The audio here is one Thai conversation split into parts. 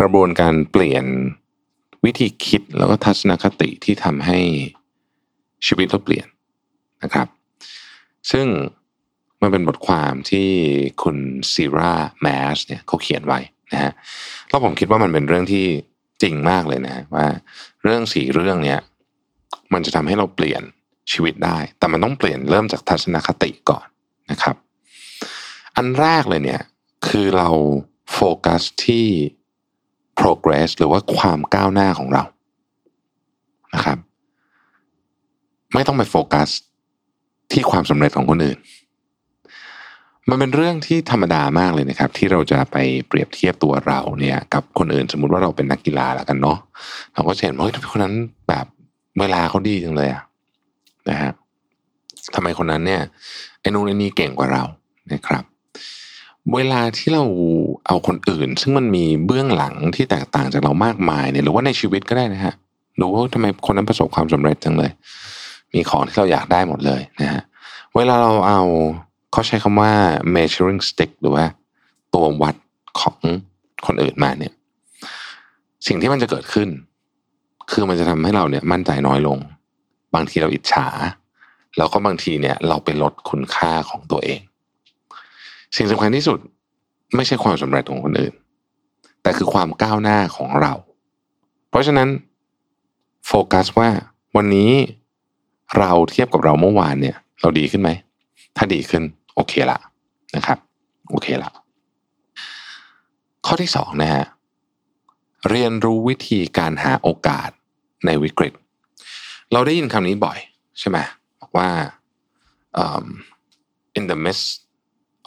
กระบวนการเปลี่ยนวิธีคิดแล้วก็ทัศนคติที่ทำให้ชีวิตเราเปลี่ยนนะครับ ซึ่งมันเป็นบทความที่คุณซีราแมสเนี่ยเขาเขียนไว้นะฮะแล้วผมคิดว่ามันเป็นเรื่องที่จริงมากเลยนะว่าเรื่องสี่เรื่องเนี้ยมันจะทำให้เราเปลี่ยนชีวิตได้ แต่มันต้องเปลี่ยนเริ่มจากทัศนคติก่อนนะครับ อันแรกเลยเนี่ยคือเราโฟกัสที่ progress หรือว่าความก้าวหน้าของเรานะครับ ไม่ต้องไปโฟกัสที่ความสำเร็จของคนอื่น มันเป็นเรื่องที่ธรรมดามากเลยนะครับ ที่เราจะไปเปรียบเทียบตัวเราเนี่ย กับคนอื่นสมมุติว่าเราเป็นนักกีฬาแล้วกันเนาะเราก็จะเห็นว่าเฮ้ยคนนั้นแบบเวลาเขาดีจังเลยอะนะฮะทำไมคนนั้นเนี่ยไอ้นู่นไอ้นี่เก่งกว่าเรานะครับ เวลาที่เราเอาคนอื่น ซึ่งมันมีเบื้องหลังที่แตกต่างจากเรามากมายเนี่ยหรือว่าในชีวิตก็ได้นะฮะดูว่าทำไมคนนั้นประสบความสำเร็จจังเลย มีของที่เราอยากได้หมดเลยนะฮะเวลาเราเอาเขาใช้คำว่า measuring stick หรือว่า ตัววัดของคนอื่นมาเนี่ย สิ่งที่มันจะเกิดขึ้น คือมันจะทำให้เราเนี่ยมั่นใจน้อยลง บางทีเราอิจฉา แล้วก็บางทีเนี่ย เราไปลดคุณค่าของตัวเอง สิ่งสำคัญที่สุดไม่ใช่ความสำเร็จของคนอื่น แต่คือความก้าวหน้าของเรา เพราะฉะนั้นโฟกัสว่าวันนี้เราเทียบกับเราเมื่อวานเนี่ย เราดีขึ้นไหม ถ้าดีขึ้นโอเคละนะครับ โอเคละข้อที่สองนะฮะเรียนรู้วิธีการหาโอกาสในวิกฤต เราได้ยินคำนี้บ่อยใช่ไหมบอกว่า um, in the midst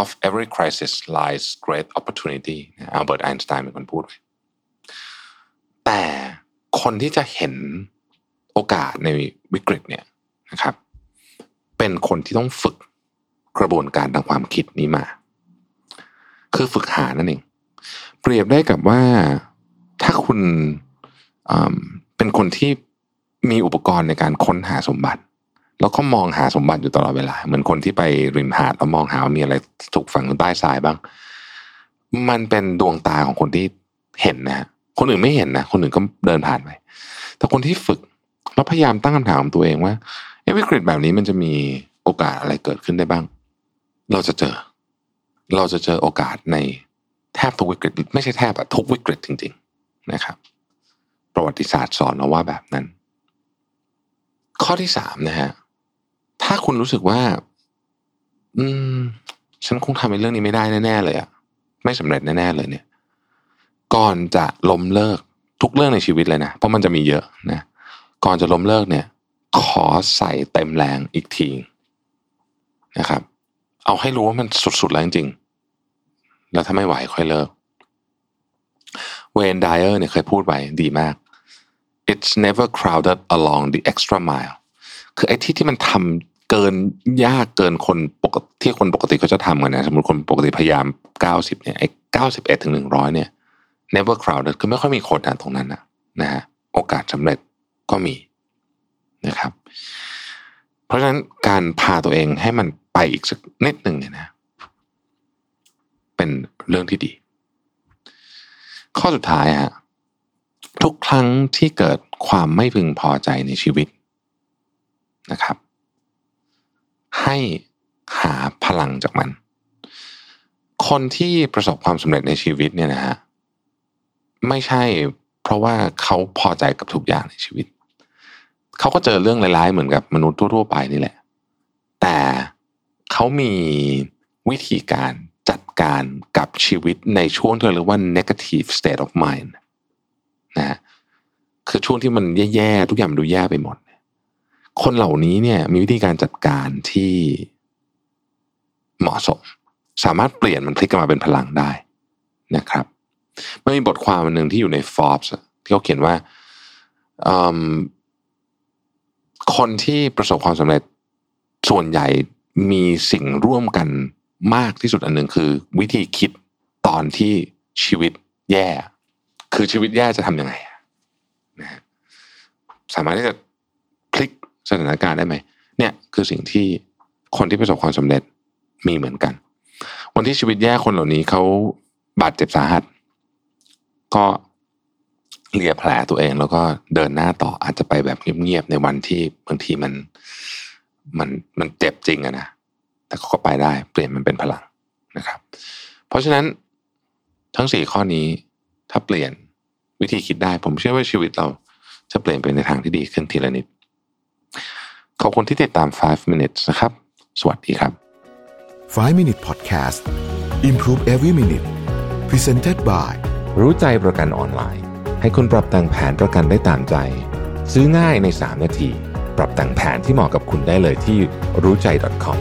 of every crisis lies great opportunity อัลเบิร์ตไอน์สไตน์เป็นคนพูดไว้แต่คนที่จะเห็นโอกาสในวิกฤตเนี่ยนะครับ เป็นคนที่ต้องฝึกกระบวนการทางความคิดนี้มา คือฝึกหานั่นเอง เปรียบได้กับว่าถ้าคุณเป็นคนที่มีอุปกรณ์ในการค้นหาสมบัติ แล้วก็มองหาสมบัติอยู่ตลอดเวลา เหมือนคนที่ไปริมหาดแล้วมองหาว่ามีอะไรถูกฝังอยู่ใต้ทรายบ้าง มันเป็นดวงตาของคนที่เห็นนะคนอื่นไม่เห็นนะคนอื่นก็เดินผ่านไป แต่คนที่ฝึกแล้วพยายามตั้งคำถามตัวเองว่าวิกฤตแบบนี้มันจะมีโอกาสอะไรเกิดขึ้นได้บ้าง เราจะเจอ เราจะเจอโอกาสในแทบทุกวิกฤต ไม่ใช่แทบอะทุกวิกฤตจริง ๆนะครับ ประวัติศาสตร์สอนเราว่าแบบนั้น ข้อที่สามนะฮะ ถ้าคุณรู้สึกว่า อืม ฉันคงทำในเรื่องนี้ไม่ได้แน่ๆเลยอะไม่สำเร็จแน่ๆเลยเนี่ย ก่อนจะล้มเลิกทุกเรื่องในชีวิตเลยนะเพราะมันจะมีเยอะนะก่อนจะล้มเลิกเนี่ย ขอใส่เต็มแรงอีกทีนะครับ เอาให้รู้ว่ามันสุดๆแล้วจริงๆแล้วถ้าไม่ไหวค่อยเลิกเวนไดเออร์เนี่ยเคยพูดไว้ดีมาก it's never crowded along the extra mile คือไอ้ที่ที่มันทำเกินยากเกินคนปกติที่คนปกติเขาจะทำกันนะสมมติคนปกติพยายาม90เนี่ยไอ้91ถึง100เนี่ย never crowded คือไม่ค่อยมีคนนะตรงนั้นนะนะฮะโอกาสสำเร็จก็มีนะครับ เพราะฉะนั้นการพาตัวเองให้มันไปอีกสักนิดหนึ่งเนี่ยนะ เป็นเรื่องที่ดี ข้อสุดท้ายฮะทุกครั้งที่เกิดความไม่พึงพอใจในชีวิต นะครับ ให้หาพลังจากมัน คนที่ประสบความสำเร็จในชีวิตเนี่ยนะฮะไม่ใช่เพราะว่าเขาพอใจกับทุกอย่างในชีวิต เขาก็เจอเรื่องร้ายๆเหมือนกับมนุษย์ทั่วๆไปนี่แหละ แต่เขามีวิธีการจัดการกับชีวิตในช่วงที่เรียกว่า negative state of mind นะฮะคือช่วงที่มันแย่ๆ ทุกอย่างมันดูแย่ไปหมด คนเหล่านี้เนี่ยมีวิธีการจัดการที่เหมาะสม สามารถเปลี่ยนมันพลิกกลับมาเป็นพลังได้นะครับมันมีบทความหนึ่งที่อยู่ใน Forbes ที่เขาเขียนว่าคนที่ประสบความสำเร็จส่วนใหญ่มีสิ่งร่วมกันมากที่สุดอันหนึ่งคือ วิธีคิดตอนที่ชีวิตแย่ คือชีวิตแย่จะทำยังไงนะสามารถที่จะ สถานการณ์ได้ไหมเนี่ยคือสิ่งที่คนที่ประสบความสำเร็จมีเหมือนกัน วันที่ชีวิตแย่คนเหล่านี้เขาบาดเจ็บสาหัส ก็เลียแผลตัวเองแล้วก็เดินหน้าต่ออาจจะไปแบบเงียบๆในวันที่บางทีมันมันมันเจ็บจริงอะนะแต่เขาก็ไปได้เปลี่ยนมันเป็นพลังนะครับ เพราะฉะนั้นทั้งสี่ข้อนี้ถ้าเปลี่ยนวิธีคิดได้ ผมเชื่อว่าชีวิตเราจะเปลี่ยนไปในทางที่ดีขึ้นทีละนิด ขอบคุณที่ติดตาม 5 minutes นะครับ สวัสดีครับ 5 Minute Podcast Improve Every Minute Presented by รู้ใจประกันออนไลน์ ให้คุณปรับแต่งแผนประกันได้ตามใจ ซื้อง่ายใน 3 นาที ปรับแต่งแผนที่เหมาะกับคุณได้เลยที่รู้ใจ .com